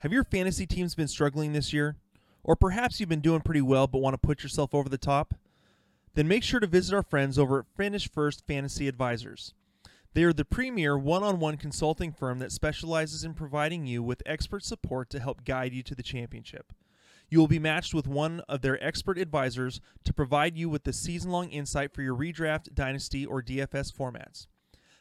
Have your fantasy teams been struggling this year? Or perhaps you've been doing pretty well but want to put yourself over the top? Then make sure to visit our friends over at Finish First Fantasy Advisors. They are the premier one on one consulting firm that specializes in providing you with expert support to help guide you to the championship. You will be matched with one of their expert advisors to provide you with the season long insight for your redraft, dynasty, or DFS formats.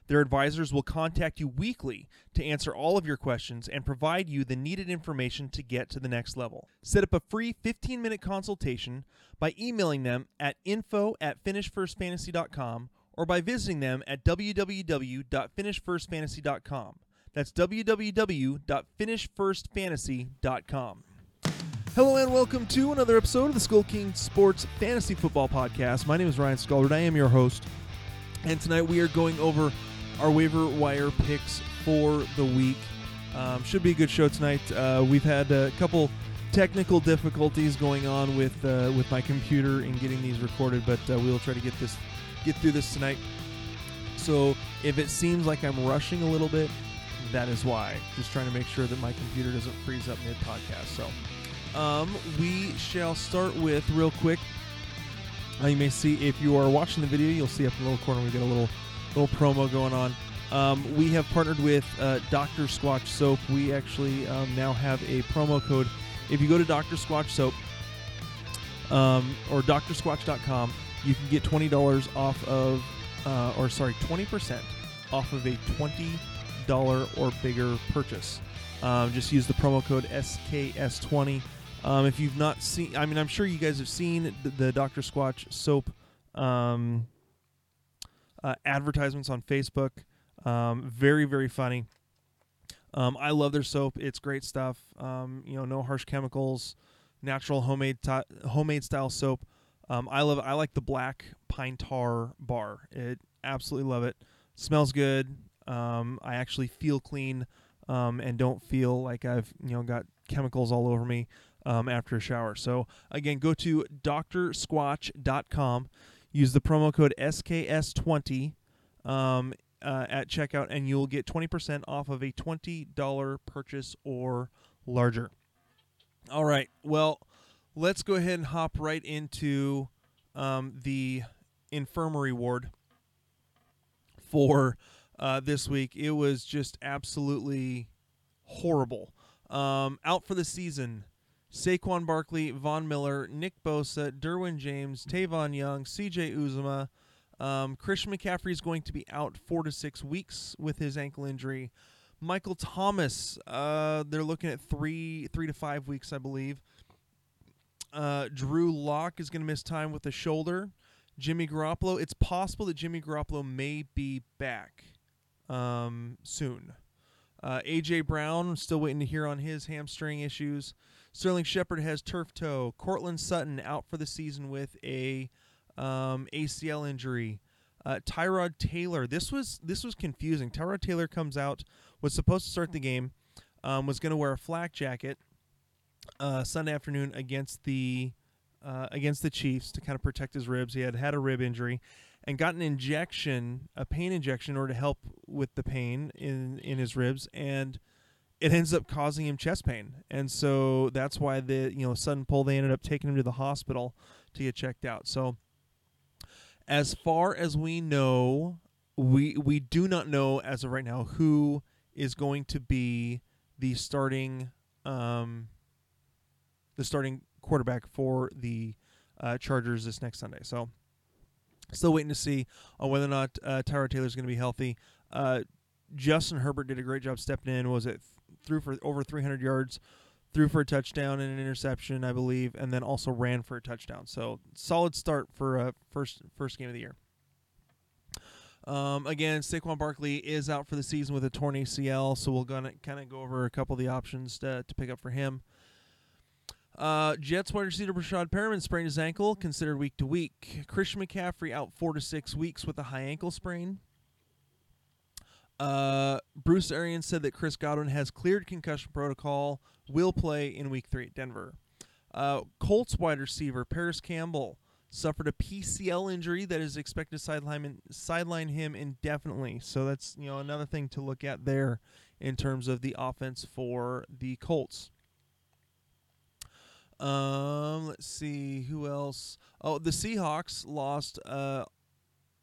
Their advisors will contact you weekly to answer all of your questions and provide you the needed information to get to the next level. Set up a free 15 minute consultation by emailing them at info at finishfirstfantasy.com or by visiting them at www.finishfirstfantasy.com. That's www.finishfirstfantasy.com. Hello and welcome to another episode of the Skull King Sports Fantasy Football Podcast. My name is Ryan Scullard. I am your host. And tonight we are going over our waiver wire picks for the week. Um, should be a good show tonight. Uh, we've had a couple technical difficulties going on with uh, with my computer in getting these recorded, but uh, we'll try to get this get through this tonight. So if it seems like I'm rushing a little bit, that is why. Just trying to make sure that my computer doesn't freeze up mid podcast. So um, we shall start with real quick. Uh, you may see if you are watching the video, you'll see up in the little corner we get a little little promo going on. Um, we have partnered with uh, Dr. Squatch Soap. We actually um, now have a promo code. If you go to Dr. Squatch Soap um, or drsquatch.com, you can get $20 off of, uh, or sorry, 20% off of a $20 or bigger purchase. Um, just use the promo code SKS20. Um, if you've not seen, I mean, I'm sure you guys have seen the, the Dr. Squatch Soap um, uh, advertisements on Facebook. Um, very, very funny. Um, I love their soap. It's great stuff. Um, you know, no harsh chemicals, natural homemade t- homemade style soap. Um, I love. I like the black pine tar bar. It absolutely love it. Smells good. Um, I actually feel clean um, and don't feel like I've you know got chemicals all over me after a shower. So again, go to drsquatch.com. Use the promo code SKS20 um, uh, at checkout, and you'll get 20% off of a $20 purchase or larger. All right. Well, let's go ahead and hop right into um, the infirmary ward for uh, this week. It was just absolutely horrible. Um, out for the season Saquon Barkley, Von Miller, Nick Bosa, Derwin James, Tavon Young, CJ Uzomah. Um, Christian McCaffrey is going to be out four to six weeks with his ankle injury. Michael Thomas, uh, they're looking at three three to five weeks, I believe. Uh, Drew Lock is going to miss time with the shoulder. Jimmy Garoppolo, it's possible that Jimmy Garoppolo may be back um, soon. Uh, AJ Brown, still waiting to hear on his hamstring issues. Sterling Shepard has turf toe. Courtland Sutton out for the season with a um, ACL injury. Uh, Tyrod Taylor. This was this was confusing. Tyrod Taylor comes out, was supposed to start the game, um, was going to wear a flak jacket uh, Sunday afternoon against the uh, against the Chiefs to kind of protect his ribs. He had had a rib injury and got an injection, a pain injection, in order to help with the pain in in his ribs and it ends up causing him chest pain, and so that's why the you know sudden pull they ended up taking him to the hospital to get checked out. So, as far as we know, we we do not know as of right now who is going to be the starting um, the starting quarterback for the uh, Chargers this next Sunday. So, still waiting to see on whether or not uh, Tyrod Taylor is going to be healthy. Uh, Justin Herbert did a great job stepping in. Was it threw for over 300 yards, threw for a touchdown and an interception, I believe, and then also ran for a touchdown. So solid start for a first first game of the year. Um, again, Saquon Barkley is out for the season with a torn ACL, so we'll gonna kind of go over a couple of the options to, to pick up for him. Uh, Jets wide receiver Breshad Perriman sprained his ankle, considered week to week. Christian McCaffrey out four to six weeks with a high ankle sprain. Uh, Bruce Arians said that Chris Godwin has cleared concussion protocol, will play in Week Three at Denver. Uh, Colts wide receiver Parris Campbell suffered a PCL injury that is expected to sideline sideline him indefinitely. So that's you know another thing to look at there in terms of the offense for the Colts. Um, let's see who else. Oh, the Seahawks lost uh,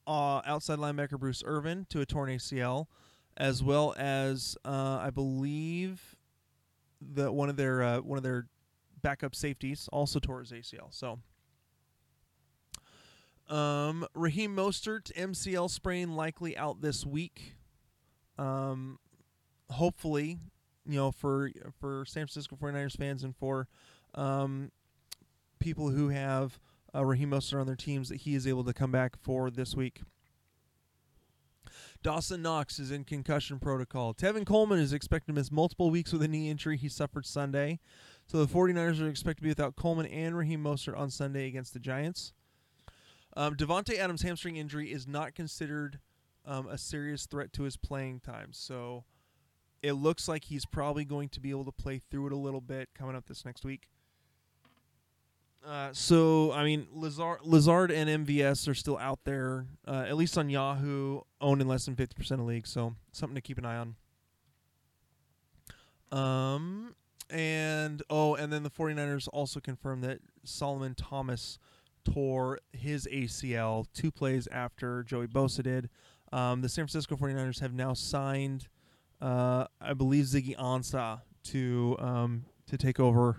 uh outside linebacker Bruce Irvin to a torn ACL, as well as uh, I believe that one of their uh, one of their backup safeties also tore his ACL. So. Um, Raheem Mostert MCL sprain likely out this week. Um, hopefully, you know, for for San Francisco 49ers fans and for um, people who have uh, Raheem Mostert on their teams that he is able to come back for this week. Dawson Knox is in concussion protocol. Tevin Coleman is expected to miss multiple weeks with a knee injury he suffered Sunday. So the 49ers are expected to be without Coleman and Raheem Mostert on Sunday against the Giants. Um, Davante Adams' hamstring injury is not considered um, a serious threat to his playing time. So it looks like he's probably going to be able to play through it a little bit coming up this next week. Uh, so I mean, Lazard, and MVS are still out there, uh, at least on Yahoo, owned in less than fifty percent of leagues. So something to keep an eye on. Um, and oh, and then the 49ers also confirmed that Solomon Thomas tore his ACL two plays after Joey Bosa did. Um, the San Francisco 49ers have now signed, uh, I believe, Ziggy Ansah to um, to take over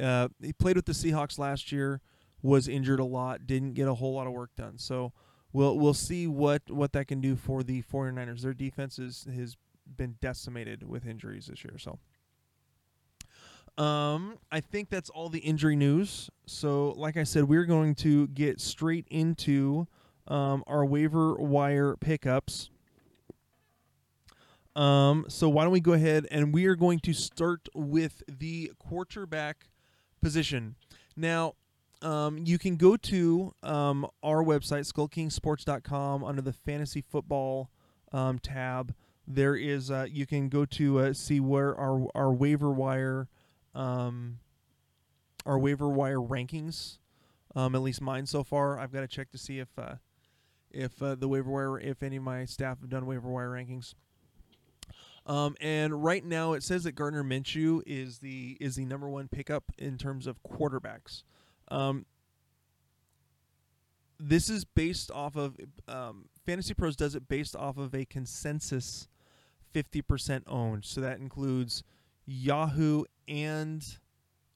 uh, he played with the Seahawks last year, was injured a lot, didn't get a whole lot of work done. So we'll we'll see what, what that can do for the 49ers. Their defense is, has been decimated with injuries this year. So um, I think that's all the injury news. So like I said, we're going to get straight into um, our waiver wire pickups. Um, so why don't we go ahead and we are going to start with the quarterback position. Now, um, you can go to um, our website, skullkingsports.com, under the fantasy football um, tab. There is uh, you can go to uh, see where our our waiver wire, um, our waiver wire rankings. Um, at least mine so far. I've got to check to see if uh, if uh, the waiver wire, if any of my staff have done waiver wire rankings. Um, and right now it says that Gardner Minshew is the is the number one pickup in terms of quarterbacks. Um, this is based off of um, Fantasy Pros does it based off of a consensus 50% owned. So that includes Yahoo and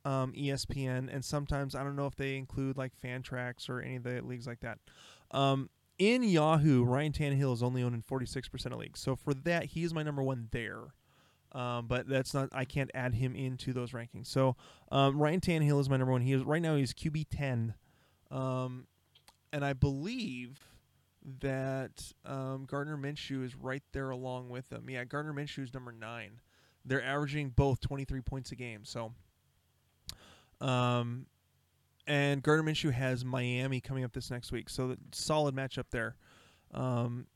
um, ESPN, and sometimes I don't know if they include like Fantrax or any of the leagues like that. Um, in Yahoo, Ryan Tannehill is only owned in 46% of leagues. So for that, he is my number one there. Um, but that's not. I can't add him into those rankings. So um, Ryan Tannehill is my number one. He is right now. He's QB 10, um, and I believe that um, Gardner Minshew is right there along with them. Yeah, Gardner Minshew is number nine. They're averaging both 23 points a game. So, um, and Gardner Minshew has Miami coming up this next week, so solid matchup there. Um,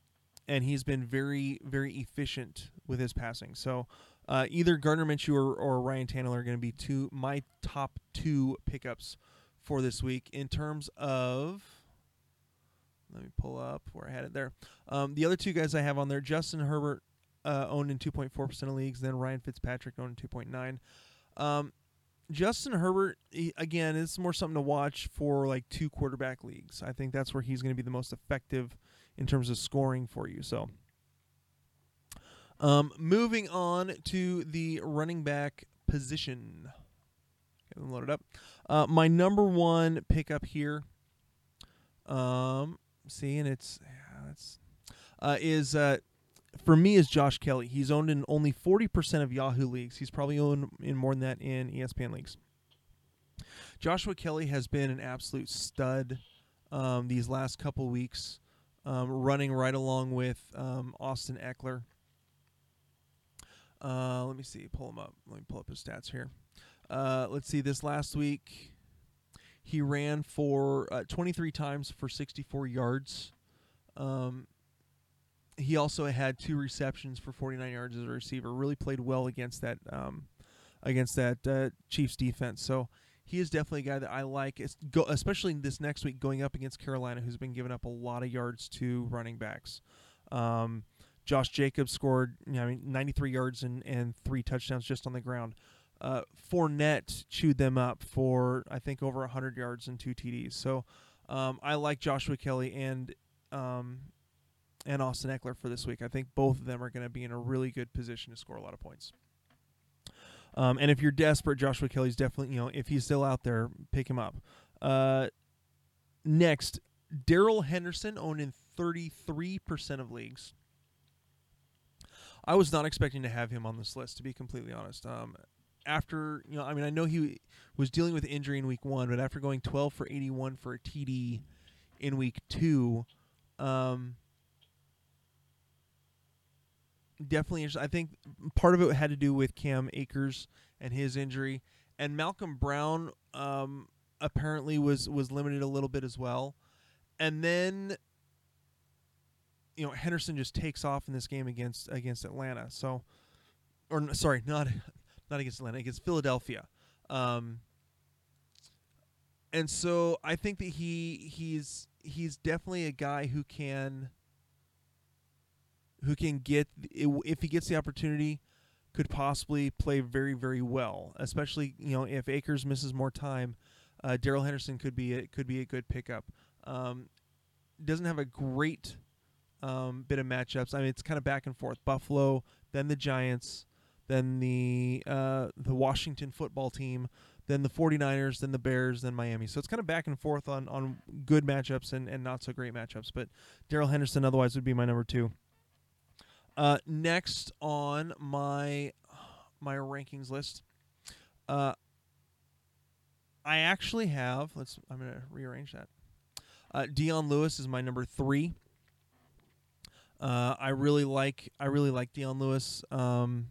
and he's been very, very efficient with his passing. So uh, either Gardner Minshew or, or Ryan Tannehill are going to be two my top two pickups for this week in terms of. Let me pull up where I had it there. Um, the other two guys I have on there: Justin Herbert, uh, owned in 2.4 percent of leagues, then Ryan Fitzpatrick owned in 2.9. Um, Justin Herbert, he, again, is more something to watch for like two quarterback leagues. I think that's where he's going to be the most effective in terms of scoring for you. So, um, moving on to the running back position. Get them loaded up. Uh, my number one pickup here. Um, see, and it's yeah, it's uh, is uh, for me is Josh Kelley. He's owned in only 40% of Yahoo leagues. He's probably owned in more than that in ESPN leagues. Joshua Kelley has been an absolute stud um, these last couple weeks, um, running right along with um, Austin Ekeler. Uh, let me see, pull him up. Let me pull up his stats here. Uh, let's see, this last week he ran for uh, 23 times for 64 yards. Um, he also had two receptions for 49 yards as a receiver. Really played well against that um, against that uh, Chiefs defense. So he is definitely a guy that I like, it's go, especially this next week going up against Carolina, who's been giving up a lot of yards to running backs. Um, Josh Jacobs scored, you know, I mean, 93 yards and, and three touchdowns just on the ground. Uh, Fournette chewed them up for I think over 100 yards and two TDs. So um, I like Joshua Kelley and um, and Austin Ekeler for this week. I think both of them are going to be in a really good position to score a lot of points. Um, and if you're desperate, Joshua Kelley's definitely, you know, if he's still out there, pick him up. Uh, next, Darrell Henderson owned in 33% of leagues. I was not expecting to have him on this list, to be completely honest. Um, after, you know, I mean, I know he was dealing with injury in week one, but after going 12 for 81 for a TD in week two, um, definitely. I think part of it had to do with Cam Akers and his injury, and Malcolm Brown um, apparently was was limited a little bit as well. And then, you know, Henderson just takes off in this game against against Atlanta. So, or sorry, not not against Atlanta, against Philadelphia. Um, and so I think that he he's he's definitely a guy who can who can get if he gets the opportunity could possibly play very very well especially you know if Akers misses more time uh, Darrell Henderson could be a, could be a good pickup um, doesn't have a great um, bit of matchups I mean it's kind of back and forth Buffalo then the Giants then the uh, the Washington football team then the 49ers, then the Bears, then Miami. So it's kind of back and forth on, on good matchups and, and not so great matchups. But Darrell Henderson otherwise would be my number two. Uh, next on my my rankings list, uh, I actually have. Let's. I'm gonna rearrange that. Uh, Dion Lewis is my number three. Uh, I really like. I really like Dion Lewis. Um,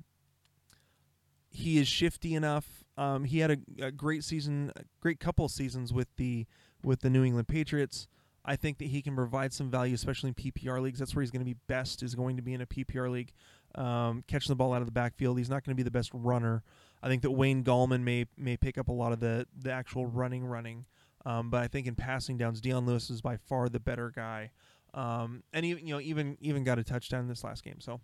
he is shifty enough. Um, he had a, a, great season, a great couple seasons with the with the New England Patriots. I think that he can provide some value, especially in PPR leagues. That's where he's going to be best. Is going to be in a PPR league, um, catching the ball out of the backfield. He's not going to be the best runner. I think that Wayne Gallman may may pick up a lot of the the actual running running. Um, but I think in passing downs, Dion Lewis is by far the better guy. Um, and even you know even even got a touchdown in this last game. So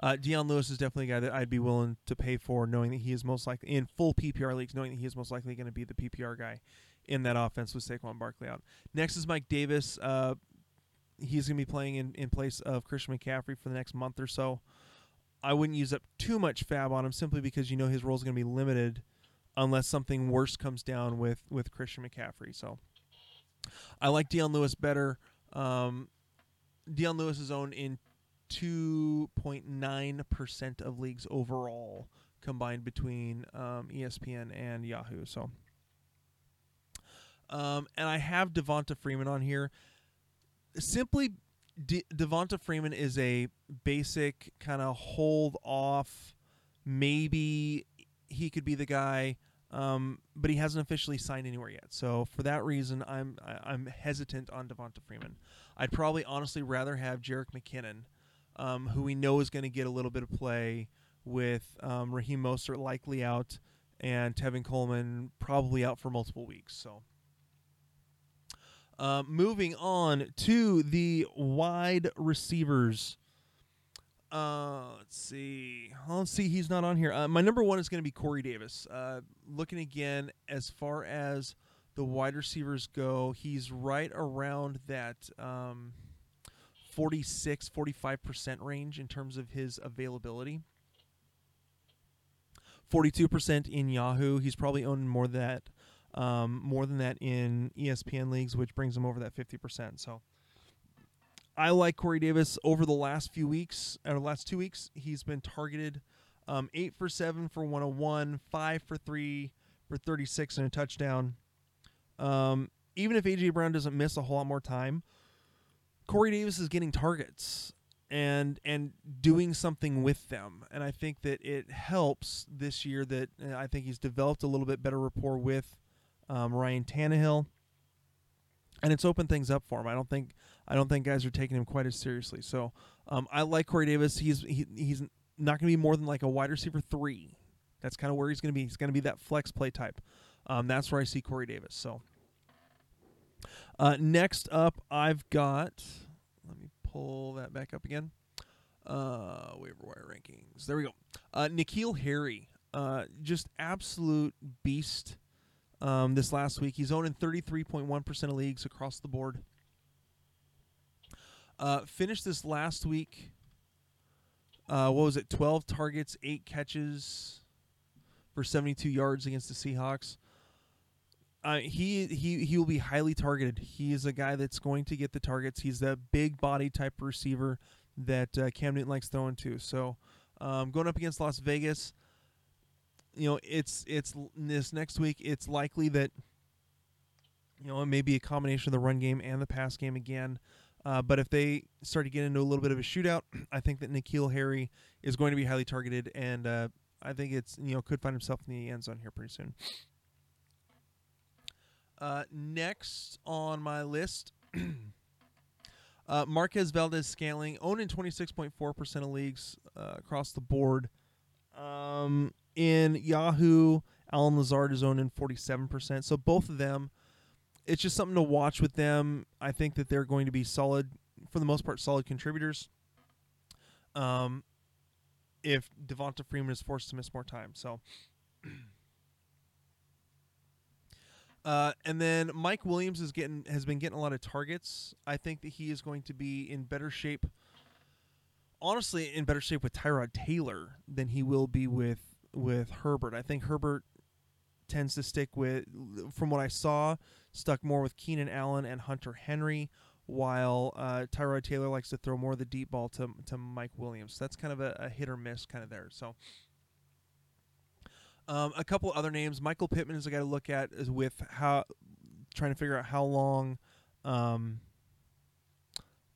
uh, Dion Lewis is definitely a guy that I'd be willing to pay for, knowing that he is most likely in full PPR leagues, knowing that he is most likely going to be the PPR guy in that offense with Saquon Barkley out. Next is Mike Davis. Uh, he's going to be playing in, in place of Christian McCaffrey for the next month or so. I wouldn't use up too much FAAB on him simply because you know his role is going to be limited unless something worse comes down with, with Christian McCaffrey. So I like Dion Lewis better. Um, Dion Lewis is owned in 2.9% of leagues overall combined between um, ESPN and Yahoo. So, um, and I have Devonta Freeman on here. Simply, De- Devonta Freeman is a basic kind of hold off. Maybe he could be the guy, um, but he hasn't officially signed anywhere yet. So for that reason, I'm I'm hesitant on Devonta Freeman. I'd probably honestly rather have Jerick McKinnon um, who we know is going to get a little bit of play with um, Raheem Mostert likely out and Tevin Coleman probably out for multiple weeks. So, uh, moving on to the wide receivers. Uh, let's see. let's see. He's not on here. Uh, my number one is going to be Corey Davis. Uh, looking again as far as the wide receivers go, he's right around that. Um, 46, 45% range in terms of his availability. 42% in Yahoo. He's probably owned more that, um, more than that in ESPN leagues, which brings him over that 50%. So I like Corey Davis over the last few weeks, or last two weeks. He's been targeted um, 8 for 7 for 101, 5 for 3 for 36 and a touchdown. Um, even if A.J. Brown doesn't miss a whole lot more time, Corey Davis is getting targets and and doing something with them. And I think that it helps this year that uh, I think he's developed a little bit better rapport with um, Ryan Tannehill, and it's opened things up for him. I don't think I don't think guys are taking him quite as seriously. So um, I like Corey Davis. He's he, he's not going to be more than like a wide receiver three. That's kind of where he's going to be. He's going to be that flex play type. Um, that's where I see Corey Davis. So uh, next up, I've got. Let me pull that back up again. Uh, waiver wire rankings. There we go. Uh, N'Keal Harry, uh, just absolute beast. Um, this last week, he's owned in 33.1% of leagues across the board. Uh, finished this last week. Uh, what was it? 12 targets, eight catches for 72 yards against the Seahawks. Uh, he he he will be highly targeted. He is a guy that's going to get the targets. He's the big body type receiver that uh, Cam Newton likes throwing to. So um, going up against Las Vegas, you know, it's it's this next week. It's likely that you know it may be a combination of the run game and the pass game again. Uh, but if they start to get into a little bit of a shootout, I think that N'Keal Harry is going to be highly targeted, and uh, I think it's you know could find himself in the end zone here pretty soon. Uh, next on my list, uh, Marquez Valdes Scantling, owned in 26.4% of leagues uh, across the board. Um, in Yahoo, Allen Lazard is owned in 47%. So both of them, it's just something to watch with them. I think that they're going to be solid, for the most part, solid contributors. Um, if Devonta Freeman is forced to miss more time. So. Uh, and then Mike Williams is getting has been getting a lot of targets. I think that he is going to be in better shape. Honestly, in better shape with Tyrod Taylor than he will be with with Herbert. I think Herbert tends to stick with, from what I saw, stuck more with Keenan Allen and Hunter Henry, while uh, Tyrod Taylor likes to throw more of the deep ball to to Mike Williams. That's kind of a, a hit or miss kind of there. So um, a couple other names. Michael Pittman is a guy to look at is with how trying to figure out how long um,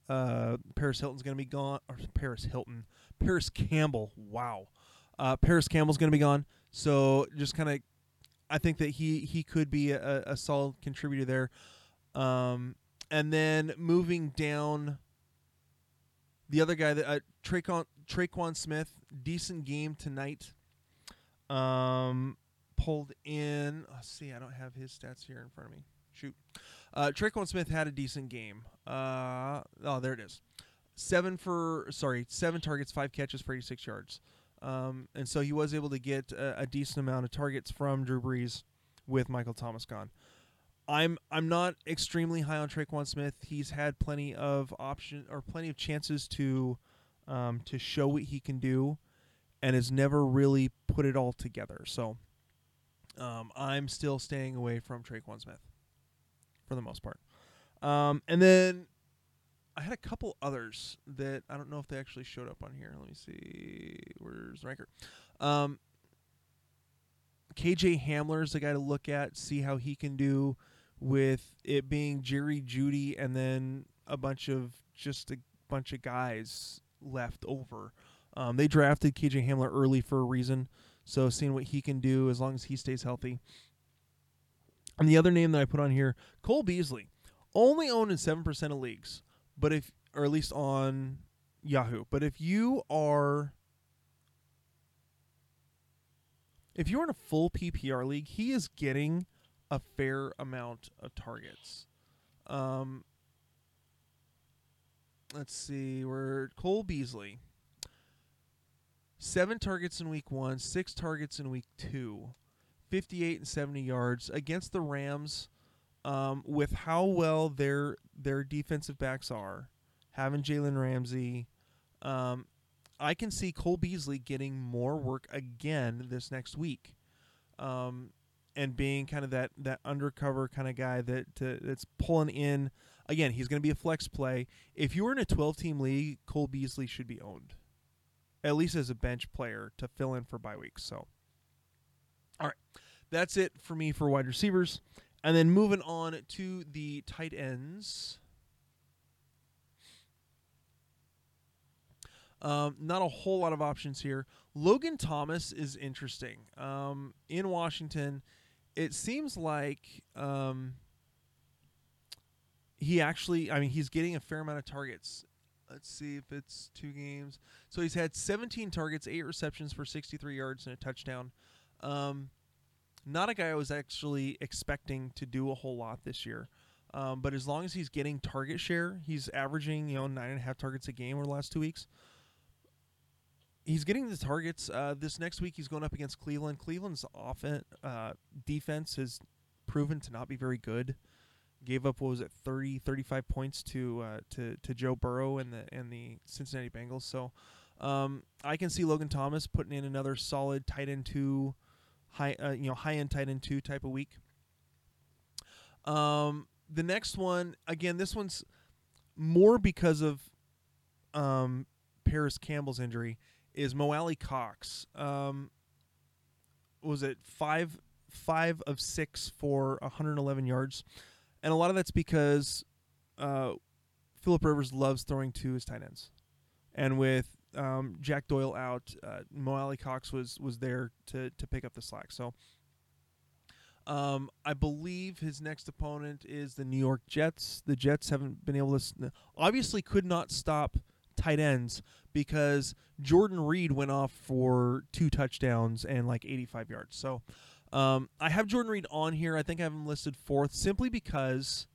uh, Paris Hilton's going to be gone. Or Paris Hilton, Parris Campbell. Wow, uh, Parris Campbell's going to be gone. So just kind of, I think that he he could be a, a solid contributor there. Um, and then moving down. The other guy that uh, Tre'Quan, Tre'Quan Smith, decent game tonight. Um, pulled in. Let's see. I don't have his stats here in front of me. Shoot. Uh, Tre'Quan Smith had a decent game. Uh, oh, there it is. Seven for sorry, seven targets, five catches for 86 yards. Um, and so he was able to get a, a, decent amount of targets from Drew Brees with Michael Thomas gone. I'm I'm not extremely high on Tre'Quan Smith. He's had plenty of option or plenty of chances to um, to show what he can do and has never really put it all together. So um, I'm still staying away from Tre'Quan Smith for the most part. Um, and then I had a couple others that I don't know if they actually showed up on here. Let me see. Where's the ranker? Um, KJ Hamler is the guy to look at, see how he can do with it being Jerry Jeudy and then a bunch of just a bunch of guys left over. Um, they drafted KJ Hamler early for a reason, so seeing what he can do as long as he stays healthy. And the other name that I put on here, Cole Beasley, only owned in seven percent of leagues, but if or at least on Yahoo. But if you are if you're in a full PPR league, he is getting a fair amount of targets. Um, let's see, we're Cole Beasley. Seven targets in week one, six targets in week two, 58 and 70 yards against the Rams. Um, with how well their their defensive backs are, having Jalen Ramsey, um, I can see Cole Beasley getting more work again this next week, um, and being kind of that that undercover kind of guy that that's pulling in. Again, he's going to be a flex play. If you were in a 12 team league, Cole Beasley should be owned at least as a bench player to fill in for bye weeks. So, all right, that's it for me for wide receivers. And then moving on to the tight ends. Um, not a whole lot of options here. Logan Thomas is interesting. Um, in Washington, it seems like um, he actually, I mean, he's getting a fair amount of targets let's see if it's two games. So he's had 17 targets, eight receptions for 63 yards and a touchdown. Um, not a guy I was actually expecting to do a whole lot this year. Um, but as long as he's getting target share, he's averaging you know nine and a half targets a game over the last two weeks. He's getting the targets. Uh, this next week, he's going up against Cleveland. Cleveland's offense uh, defense has proven to not be very good. Gave up what was it 30, 35 points to uh, to to Joe Burrow and the and the Cincinnati Bengals. So um, I can see Logan Thomas putting in another solid tight end two, high uh, you know high end tight end two type of week. Um, the next one, again, this one's more because of um, Parris Campbell's injury, is Mo Alie-Cox. Um, was it five five of six for 111 yards, and a lot of that's because uh, Philip Rivers loves throwing to his tight ends, and with um, Jack Doyle out, uh, Mo Alie-Cox was was there to to pick up the slack. So um, I believe his next opponent is the New York Jets. The Jets haven't been able to, obviously, could not stop tight ends because Jordan Reed went off for two touchdowns and like 85 yards. So um, I have Jordan Reed on here. I think I have him listed fourth simply because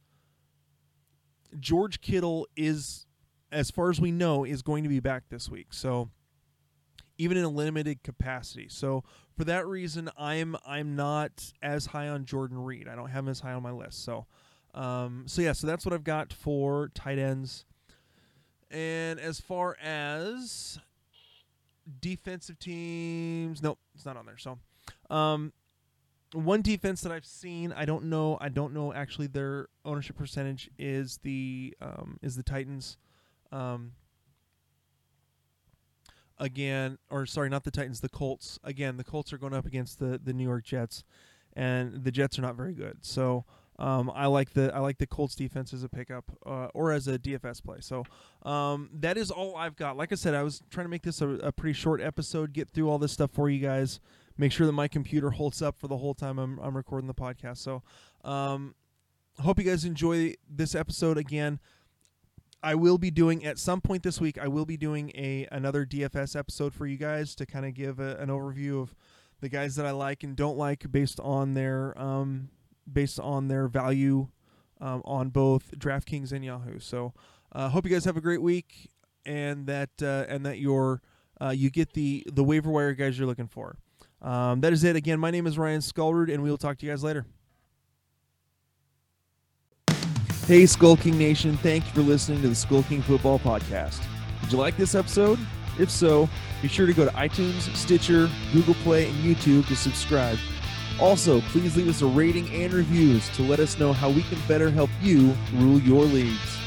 George Kittle is, as far as we know, is going to be back this week. So even in a limited capacity. So for that reason, I'm I'm not as high on Jordan Reed. I don't have him as high on my list. So, um, so yeah, so that's what I've got for tight ends. And as far as defensive teams, nope, it's not on there. So, um, one defense that I've seen, I don't know, I don't know actually their ownership percentage is the um, is the Titans. Um, again, or sorry, not the Titans, the Colts. Again, the Colts are going up against the the New York Jets, and the Jets are not very good. So um, I like the I like the Colts defense as a pickup uh, or as a DFS play. So um, that is all I've got. Like I said, I was trying to make this a, a, pretty short episode, get through all this stuff for you guys, make sure that my computer holds up for the whole time I'm I'm recording the podcast. So um, hope you guys enjoy this episode again. I will be doing at some point this week. I will be doing a another DFS episode for you guys to kind of give a, an overview of the guys that I like and don't like based on their um, based on their value um, on both DraftKings and Yahoo. So, uh, hope you guys have a great week and that uh, and that your uh, you get the the waiver wire guys you're looking for. Um, that is it. Again, my name is Ryan Skullroot, and we will talk to you guys later. Hey, Skull King Nation, thank you for listening to the Skull King Football Podcast. Did you like this episode? If so, be sure to go to iTunes, Stitcher, Google Play, and YouTube to subscribe. Also, please leave us a rating and reviews to let us know how we can better help you rule your leagues.